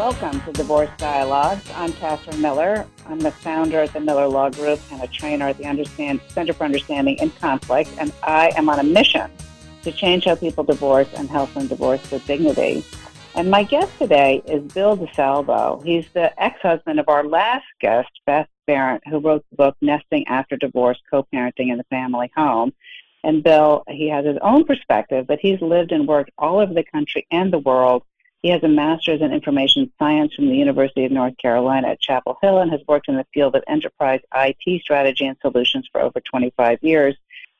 Welcome to Divorce Dialogues. I'm Katherine Miller. I'm the founder of the Miller Law Group and a trainer at the Understand Center for Understanding in Conflict, and I am on a mission to change how people divorce and help them divorce with dignity. And my guest today is Bill DeSalvo. He's the ex-husband of our last guest, Beth Behrendt, who wrote the book Nesting After Divorce, Co-Parenting in the Family Home. And Bill, he has his own perspective, but he's lived and worked all over the country and the world he has a master's in information science from the University of North Carolina at Chapel Hill and has worked in the field of enterprise IT strategy and solutions for over 25 years.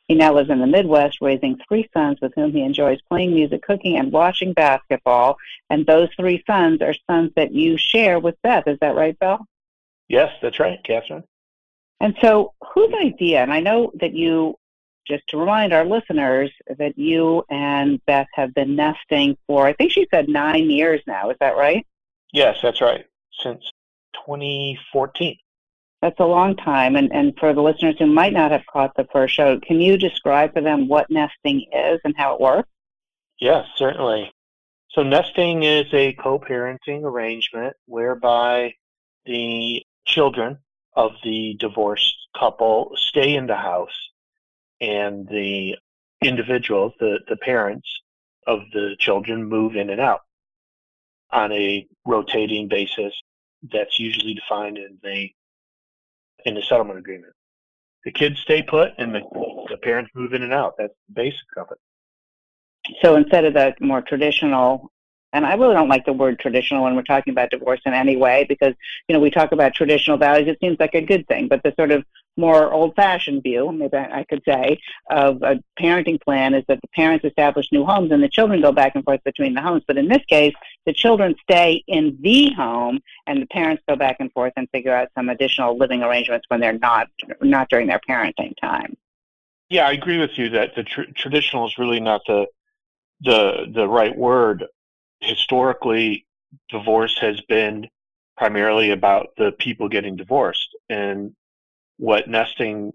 He now lives in the Midwest, raising three sons with whom he enjoys playing music, cooking, and watching basketball. And those three sons are sons that you share with Beth. Is that right, Bill? Yes, that's right, Katherine. And so, whose idea? And I know that you just to remind our listeners that you and Beth have been nesting for, I think she said nine years now. Is that right? Yes, that's right. Since 2014. That's a long time. And, and for the listeners who might not have caught the first show, can you describe for them what nesting is and how it works? Yes, certainly. So, nesting is a co parenting arrangement whereby the children of the divorced couple stay in the house and the individuals, the, the parents of the children move in and out on a rotating basis that's usually defined in the in the settlement agreement. The kids stay put and the, the parents move in and out. That's the basics of it. So instead of that more traditional and I really don't like the word traditional when we're talking about divorce in any way because, you know, we talk about traditional values. It seems like a good thing, but the sort of more old fashioned view, maybe I could say, of a parenting plan is that the parents establish new homes and the children go back and forth between the homes. But in this case, the children stay in the home and the parents go back and forth and figure out some additional living arrangements when they're not, not during their parenting time. Yeah, I agree with you that the tr- traditional is really not the, the, the right word historically, divorce has been primarily about the people getting divorced. And what nesting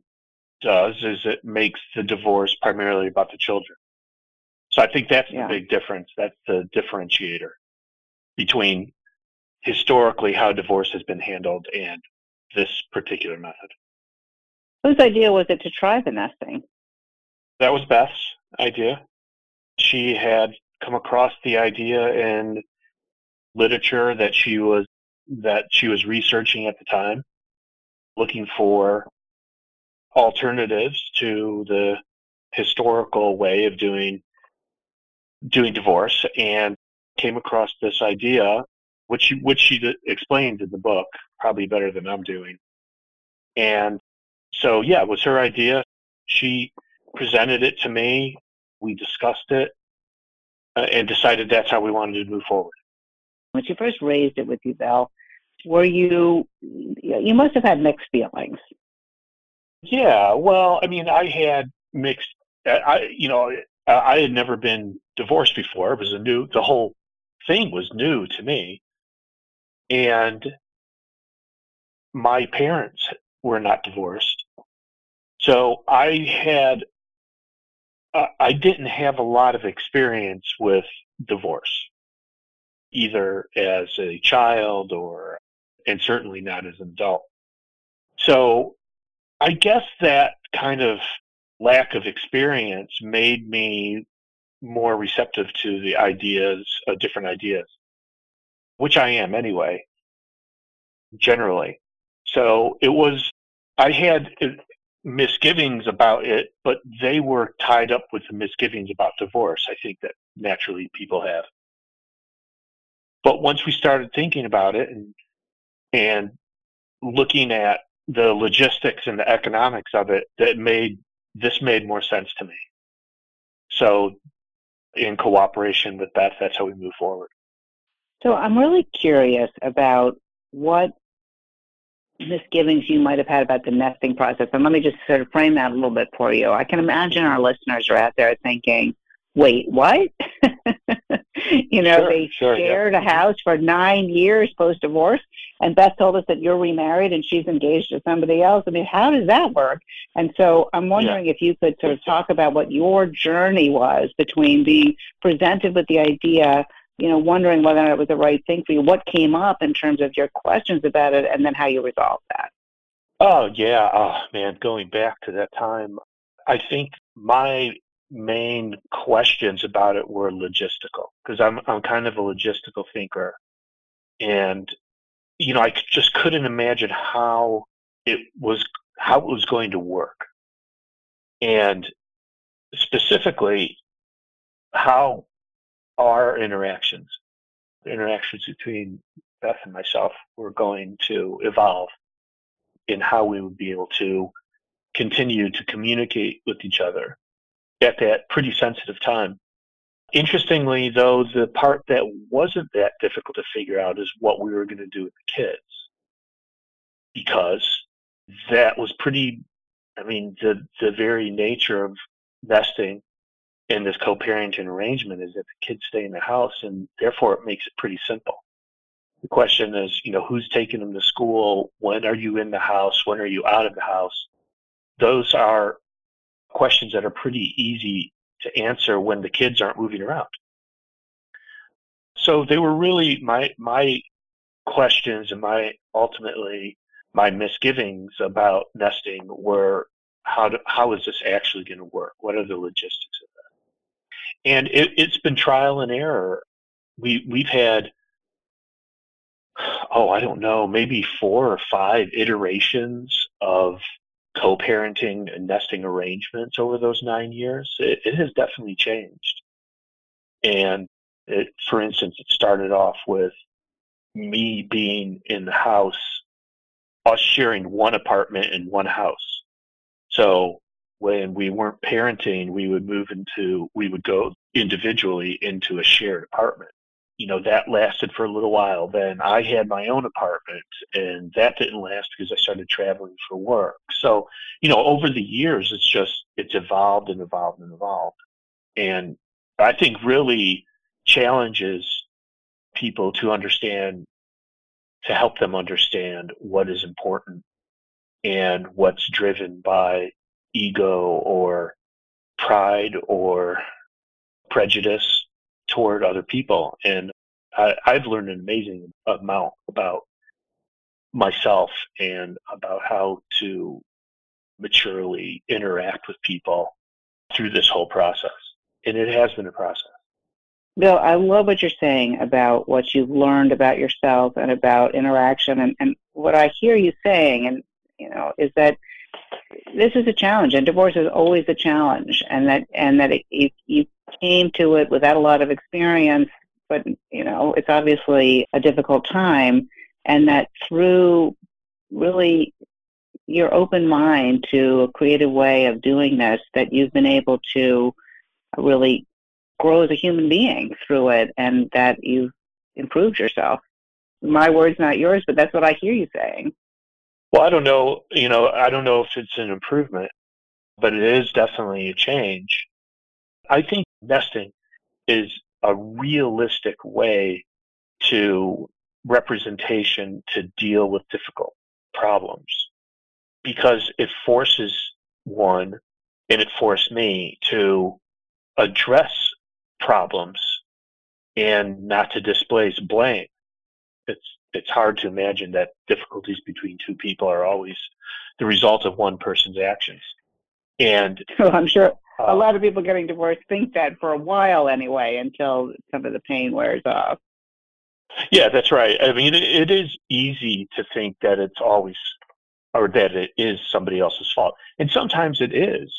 does is it makes the divorce primarily about the children. So I think that's yeah. the big difference. That's the differentiator between historically how divorce has been handled and this particular method. Whose idea was it to try the nesting? That was Beth's idea. She had come across the idea in literature that she was that she was researching at the time, looking for alternatives to the historical way of doing doing divorce and came across this idea which which she explained in the book probably better than I'm doing. And so yeah it was her idea. She presented it to me. We discussed it uh, and decided that's how we wanted to move forward. When you first raised it with you, Bill, were you, you must have had mixed feelings. Yeah, well, I mean, I had mixed, I, you know, I had never been divorced before. It was a new, the whole thing was new to me. And my parents were not divorced. So I had I didn't have a lot of experience with divorce, either as a child or, and certainly not as an adult. So I guess that kind of lack of experience made me more receptive to the ideas, uh, different ideas, which I am anyway, generally. So it was, I had, misgivings about it, but they were tied up with the misgivings about divorce. I think that naturally people have. But once we started thinking about it and and looking at the logistics and the economics of it, that made this made more sense to me. So in cooperation with Beth, that's how we move forward. So I'm really curious about what misgivings you might have had about the nesting process. And let me just sort of frame that a little bit for you. I can imagine our listeners are out there thinking, wait, what? you know, sure, they sure, shared yeah. a house for nine years post divorce, and Beth told us that you're remarried and she's engaged to somebody else. I mean, how does that work? And so I'm wondering yeah. if you could sort of talk about what your journey was between being presented with the idea you know, wondering whether or not it was the right thing for you. What came up in terms of your questions about it, and then how you resolved that? Oh yeah, oh man, going back to that time, I think my main questions about it were logistical because I'm I'm kind of a logistical thinker, and you know I just couldn't imagine how it was how it was going to work, and specifically how our interactions, the interactions between Beth and myself, were going to evolve in how we would be able to continue to communicate with each other at that pretty sensitive time. Interestingly, though, the part that wasn't that difficult to figure out is what we were going to do with the kids. Because that was pretty, I mean, the, the very nature of nesting in this co-parenting arrangement is that the kids stay in the house and therefore it makes it pretty simple. The question is, you know, who's taking them to school? When are you in the house? When are you out of the house? Those are questions that are pretty easy to answer when the kids aren't moving around. So they were really my my questions and my ultimately my misgivings about nesting were how do, how is this actually going to work? What are the logistics of and it, has been trial and error. We we've had oh I don't know maybe four or five iterations of co-parenting and nesting arrangements over those nine years. It, it has definitely changed. And it, for instance, it started off with me being in the house, us sharing one apartment in one house. So when we weren't parenting, we would move into, we would go individually into a shared apartment. You know, that lasted for a little while. Then I had my own apartment and that didn't last because I started traveling for work. So, you know, over the years, it's just, it's evolved and evolved and evolved. And I think really challenges people to understand, to help them understand what is important and what's driven by ego or pride or prejudice toward other people. And I, I've learned an amazing amount about myself and about how to maturely interact with people through this whole process. And it has been a process. Bill, I love what you're saying about what you've learned about yourself and about interaction. And, and what I hear you saying, and you know, is that this is a challenge, and divorce is always a challenge, and that and that it, you, you came to it without a lot of experience, but you know it's obviously a difficult time, and that through really your open mind to a creative way of doing this, that you've been able to really grow as a human being through it, and that you've improved yourself. My words, not yours, but that's what I hear you saying. Well, I don't know. You know, I don't know if it's an improvement, but it is definitely a change. I think nesting is a realistic way to representation to deal with difficult problems because it forces one and it forced me to address problems and not to displace blame. It's it's hard to imagine that difficulties between two people are always the result of one person's actions. And well, I'm sure uh, a lot of people getting divorced think that for a while anyway, until some of the pain wears off. Yeah, that's right. I mean, it, it is easy to think that it's always, or that it is somebody else's fault, and sometimes it is.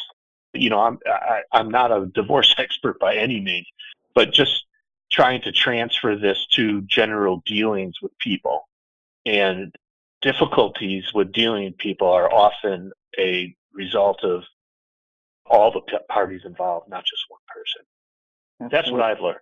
You know, I'm I, I'm not a divorce expert by any means, but just trying to transfer this to general dealings with people. And difficulties with dealing with people are often a result of all the parties involved, not just one person. That's, That's what I've learned.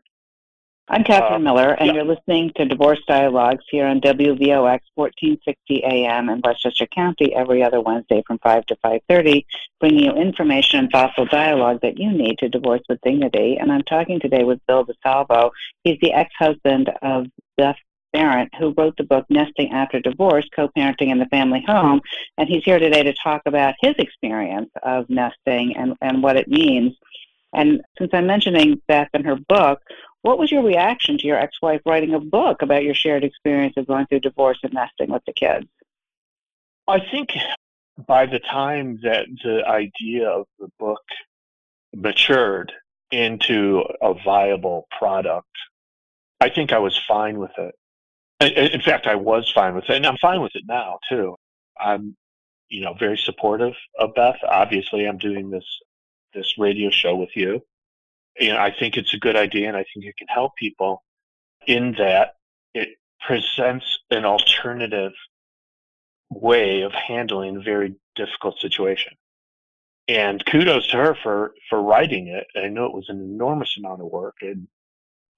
I'm Katherine uh, Miller, and yeah. you're listening to Divorce Dialogues here on WVOX 1460 AM in Westchester County every other Wednesday from 5 to 5.30, bringing you information and thoughtful dialogue that you need to divorce with dignity. And I'm talking today with Bill DeSalvo. He's the ex-husband of Beth Behrendt, who wrote the book Nesting After Divorce, Co-Parenting in the Family Home. And he's here today to talk about his experience of nesting and, and what it means. And since I'm mentioning Beth and her book, what was your reaction to your ex-wife writing a book about your shared experience of going through divorce and nesting with the kids? I think by the time that the idea of the book matured into a viable product, I think I was fine with it. In fact, I was fine with it, and I'm fine with it now too. I'm, you know, very supportive of Beth. Obviously, I'm doing this this radio show with you, you know, I think it's a good idea and I think it can help people in that it presents an alternative way of handling a very difficult situation. And kudos to her for, for writing it. I know it was an enormous amount of work and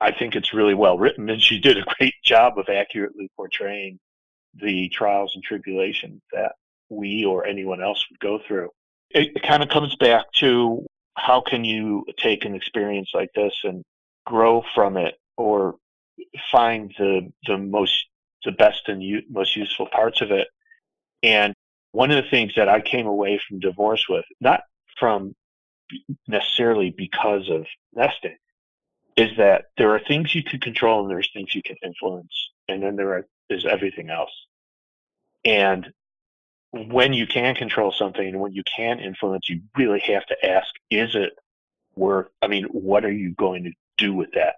I think it's really well written and she did a great job of accurately portraying the trials and tribulations that we or anyone else would go through. It, it kind of comes back to how can you take an experience like this and grow from it or find the the most the best and u- most useful parts of it? And one of the things that I came away from divorce with not from necessarily because of nesting is that there are things you can control and there's things you can influence and then there are, is everything else. And when you can control something and when you can influence, you really have to ask, is it worth, I mean, what are you going to do with that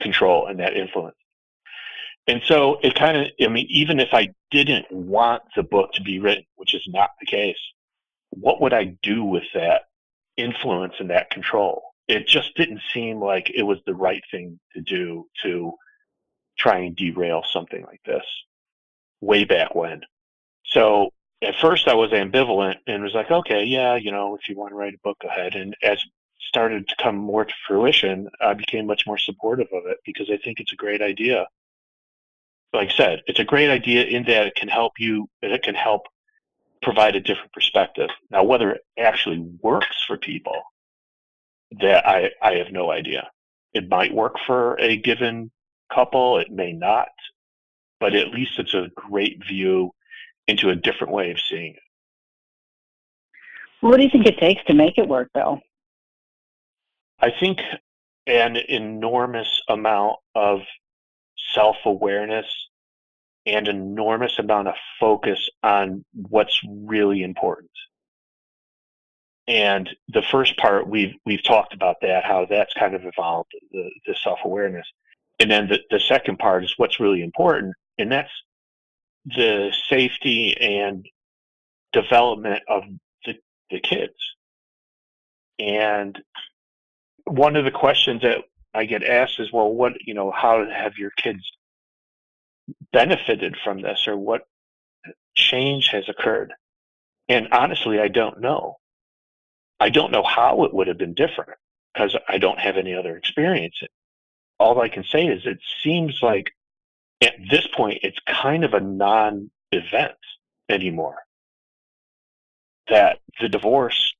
control and that influence? And so it kind of, I mean, even if I didn't want the book to be written, which is not the case, what would I do with that influence and that control? It just didn't seem like it was the right thing to do to try and derail something like this way back when. So at first I was ambivalent and was like, okay, yeah, you know, if you want to write a book, go ahead. And as started to come more to fruition, I became much more supportive of it because I think it's a great idea. Like I said, it's a great idea in that it can help you, it can help provide a different perspective. Now, whether it actually works for people, that I, I have no idea. It might work for a given couple, it may not, but at least it's a great view into a different way of seeing it. What do you think it takes to make it work, Bill? I think an enormous amount of self awareness and enormous amount of focus on what's really important. And the first part we've we've talked about that, how that's kind of evolved, the, the self awareness. And then the, the second part is what's really important, and that's the safety and development of the, the kids. And one of the questions that I get asked is, well, what, you know, how have your kids benefited from this or what change has occurred? And honestly, I don't know. I don't know how it would have been different because I don't have any other experience. All I can say is it seems like at this point, it's kind of a non event anymore. That the divorce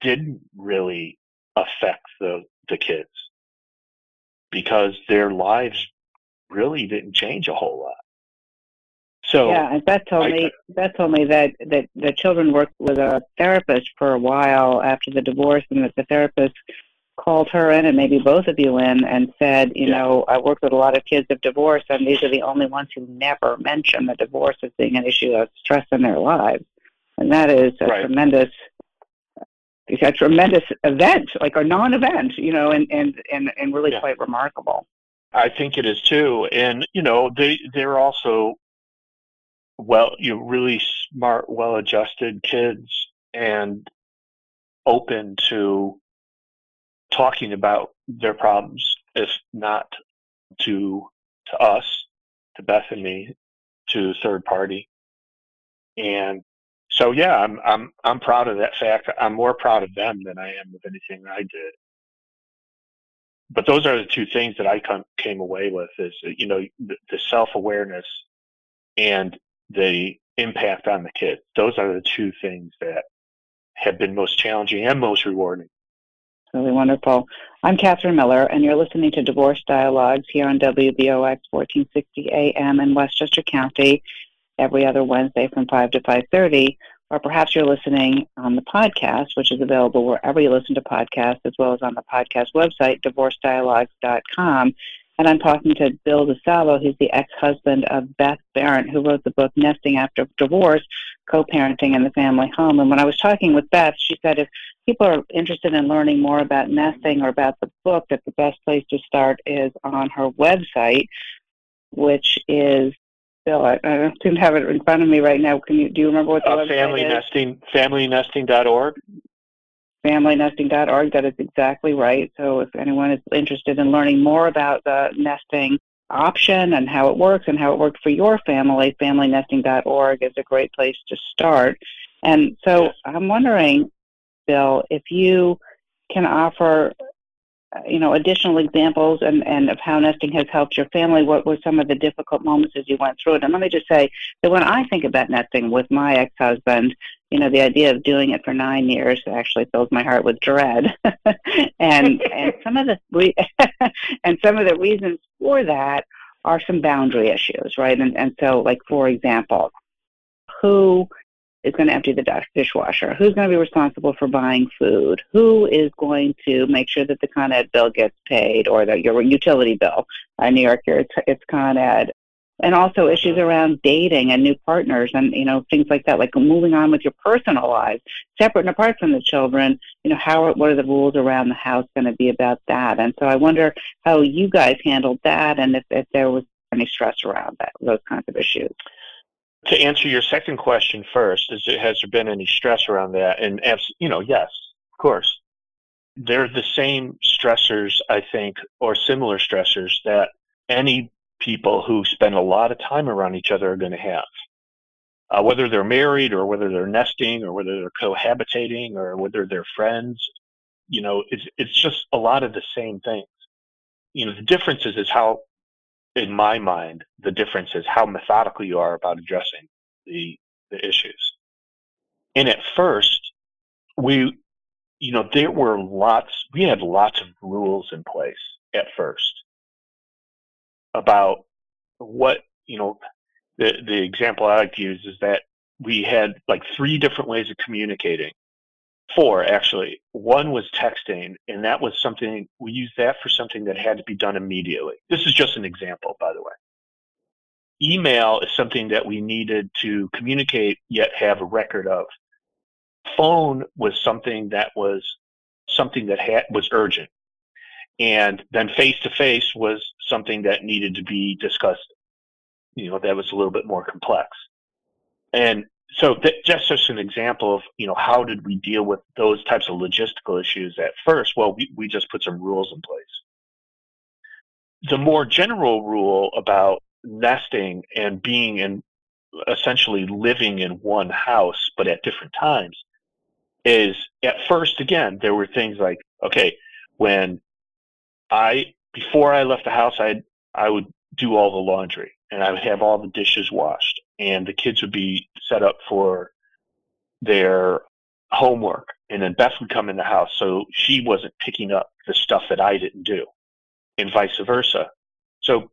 didn't really affect the, the kids because their lives really didn't change a whole lot. So yeah, and Beth told I, me Beth told me that that the children worked with a therapist for a while after the divorce, and that the therapist called her in and maybe both of you in and said, you yeah. know, I work with a lot of kids of divorce and these are the only ones who never mention the divorce as being an issue of stress in their lives. And that is a right. tremendous a tremendous event, like a non event, you know, and, and, and, and really yeah. quite remarkable. I think it is too. And, you know, they they're also well, you know, really smart, well adjusted kids and open to talking about their problems, if not to to us, to Beth and me, to third party. And so yeah, I'm I'm I'm proud of that fact. I'm more proud of them than I am of anything I did. but those are the two things that I come, came away with is you know the, the self awareness and the impact on the kids. Those are the two things that have been most challenging and most rewarding. Really wonderful. I'm Katherine Miller, and you're listening to Divorce Dialogues here on WVOX 1460 AM in Westchester County every other Wednesday from 5 to 5.30. Or perhaps you're listening on the podcast, which is available wherever you listen to podcasts, as well as on the podcast website, divorcedialogues.com. And I'm talking to Bill DeSalvo, who's the ex-husband of Beth Behrendt, who wrote the book Nesting After Divorce, Co-Parenting in the Family Home. And when I was talking with Beth, she said if people are interested in learning more about nesting or about the book, that the best place to start is on her website, which is Bill, I, I don't seem to have it in front of me right now. Can you do you remember what the uh, website family is? nesting familynesting.org familynesting.org. That is exactly right. So if anyone is interested in learning more about the nesting option and how it works and how it worked for your family, familynesting.org is a great place to start. And so I'm wondering, Bill, if you can offer you know additional examples and, and of how nesting has helped your family what were some of the difficult moments as you went through it and let me just say that when i think about nesting with my ex-husband you know, the idea of doing it for nine years actually fills my heart with dread. and and some of the re- and some of the reasons for that are some boundary issues, right? And and so, like for example, who is going to empty the dishwasher? Who's going to be responsible for buying food? Who is going to make sure that the Con Ed bill gets paid or that your utility bill? In New York, here it's, it's Con Ed and also issues around dating and new partners and you know things like that like moving on with your personal lives separate and apart from the children you know how what are the rules around the house going to be about that? And so i wonder how you guys handled that and if, if there was any stress around that those kinds of issues. To answer your second question first is has there been any stress around that? And you know yes of course. They're the same stressors i think or similar stressors that any people who spend a lot of time around each other are going to have. Uh, whether they're married or whether they're nesting or whether they're cohabitating or whether they're friends, you know, it's, it's just a lot of the same things. You know, the difference is, is how, in my mind, the difference is how methodical you are about addressing the, the issues. And at first, we, you know, there were lots, we had lots of rules in place at first about what you know the the example I like to use is that we had like three different ways of communicating. Four actually. One was texting, and that was something we used that for something that had to be done immediately. This is just an example, by the way. Email is something that we needed to communicate yet have a record of. Phone was something that was something that had, was urgent. And then face to face was something that needed to be discussed. You know, that was a little bit more complex. And so that, just as an example of, you know, how did we deal with those types of logistical issues at first? Well, we, we just put some rules in place. The more general rule about nesting and being in essentially living in one house, but at different times is at first, again, there were things like, okay, when I before I left the house, I I would do all the laundry and I would have all the dishes washed, and the kids would be set up for their homework, and then Beth would come in the house, so she wasn't picking up the stuff that I didn't do, and vice versa. So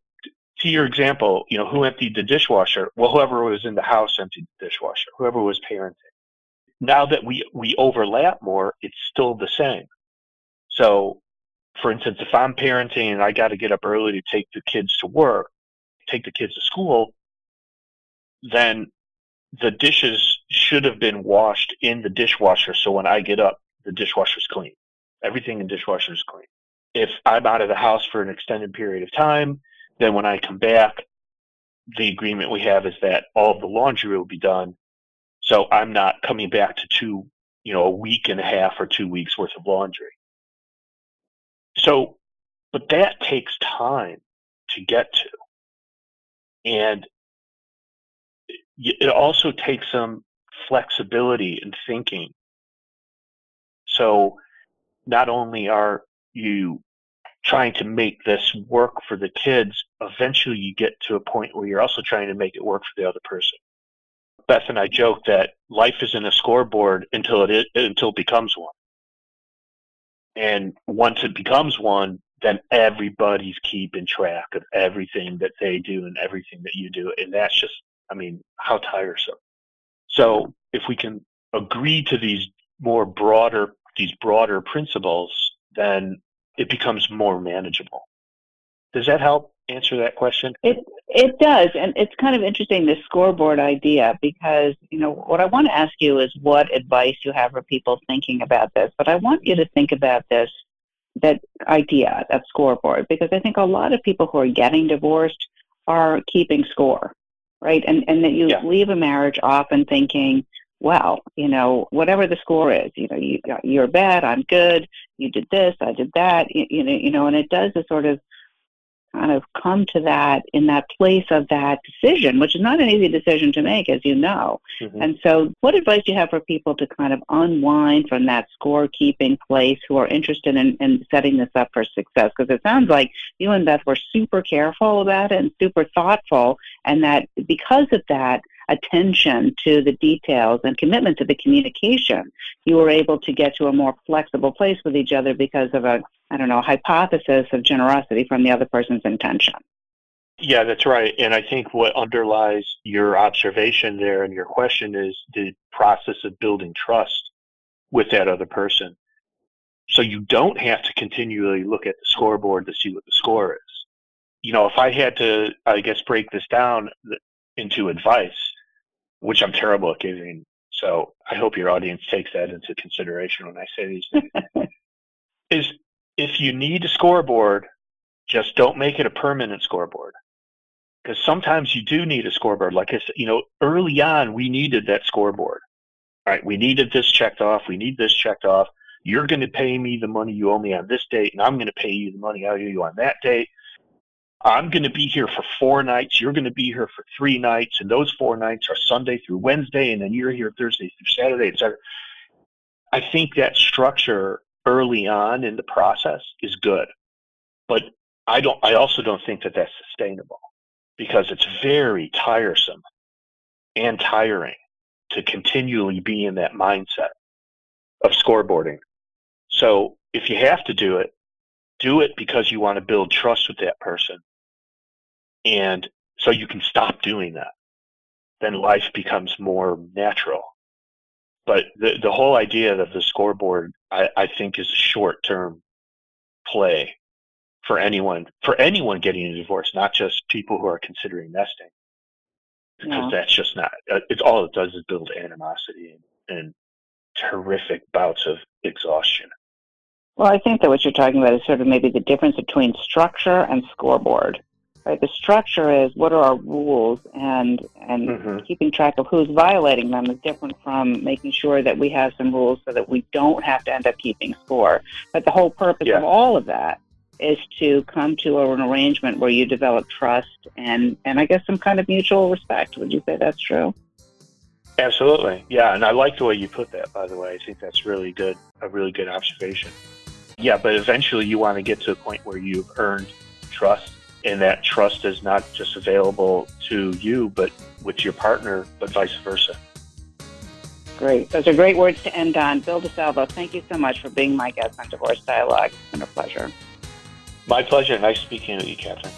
to your example, you know, who emptied the dishwasher? Well, whoever was in the house emptied the dishwasher. Whoever was parenting. Now that we we overlap more, it's still the same. So for instance, if I'm parenting and I got to get up early to take the kids to work, take the kids to school, then the dishes should have been washed in the dishwasher. So when I get up, the dishwasher's clean. Everything in dishwasher is clean. If I'm out of the house for an extended period of time, then when I come back, the agreement we have is that all of the laundry will be done. So I'm not coming back to two, you know, a week and a half or two weeks worth of laundry. So, but that takes time to get to. And it also takes some flexibility in thinking. So, not only are you trying to make this work for the kids, eventually you get to a point where you're also trying to make it work for the other person. Beth and I joke that life isn't a scoreboard until it is, until it becomes one. And once it becomes one, then everybody's keeping track of everything that they do and everything that you do. And that's just, I mean, how tiresome. So if we can agree to these more broader, these broader principles, then it becomes more manageable. Does that help answer that question? It it does, and it's kind of interesting this scoreboard idea because you know what I want to ask you is what advice you have for people thinking about this. But I want you to think about this that idea, that scoreboard, because I think a lot of people who are getting divorced are keeping score, right? And and that you yeah. leave a marriage often thinking, well, you know, whatever the score is, you know, you you're bad, I'm good, you did this, I did that, you, you know, you know, and it does a sort of kind of come to that in that place of that decision, which is not an easy decision to make, as you know. Mm-hmm. And so, what advice do you have for people to kind of unwind from that scorekeeping place who are interested in, in setting this up for success? Because it sounds like you and Beth were super careful about it and super thoughtful, and that because of that, attention to the details and commitment to the communication, you were able to get to a more flexible place with each other because of a, I don't know, hypothesis of generosity from the other person's intention. Yeah, that's right. And I think what underlies your observation there and your question is the process of building trust with that other person. So you don't have to continually look at the scoreboard to see what the score is. You know, if I had to, I guess, break this down into advice, which I'm terrible at giving. So I hope your audience takes that into consideration when I say these things. is if you need a scoreboard, just don't make it a permanent scoreboard. Because sometimes you do need a scoreboard. Like I said, you know, early on we needed that scoreboard. All right, we needed this checked off. We need this checked off. You're going to pay me the money you owe me on this date, and I'm going to pay you the money I owe you on that date. I'm going to be here for four nights. You're going to be here for three nights, and those four nights are Sunday through Wednesday, and then you're here Thursday through Saturday, etc. I think that structure early on in the process is good, but I don't. I also don't think that that's sustainable because it's very tiresome and tiring to continually be in that mindset of scoreboarding. So if you have to do it, do it because you want to build trust with that person and so you can stop doing that. Then life becomes more natural. But the, the whole idea of the scoreboard, I, I think, is a short term play for anyone for anyone getting a divorce, not just people who are considering nesting, because yeah. that's just not. Uh, it's all it does is build animosity and, and terrific bouts of exhaustion. Well, I think that what you're talking about is sort of maybe the difference between structure and scoreboard. Right? The structure is what are our rules, and and mm-hmm. keeping track of who's violating them is different from making sure that we have some rules so that we don't have to end up keeping score. But the whole purpose yeah. of all of that is to come to an arrangement where you develop trust and and I guess some kind of mutual respect. Would you say that's true? Absolutely, yeah. And I like the way you put that. By the way, I think that's really good. A really good observation. Yeah, but eventually you want to get to a point where you've earned trust and that trust is not just available to you, but with your partner, but vice versa. Great. Those are great words to end on. Bill DeSalvo, thank you so much for being my guest on Divorce Dialogue. It's been a pleasure. My pleasure. Nice speaking with you, Katherine.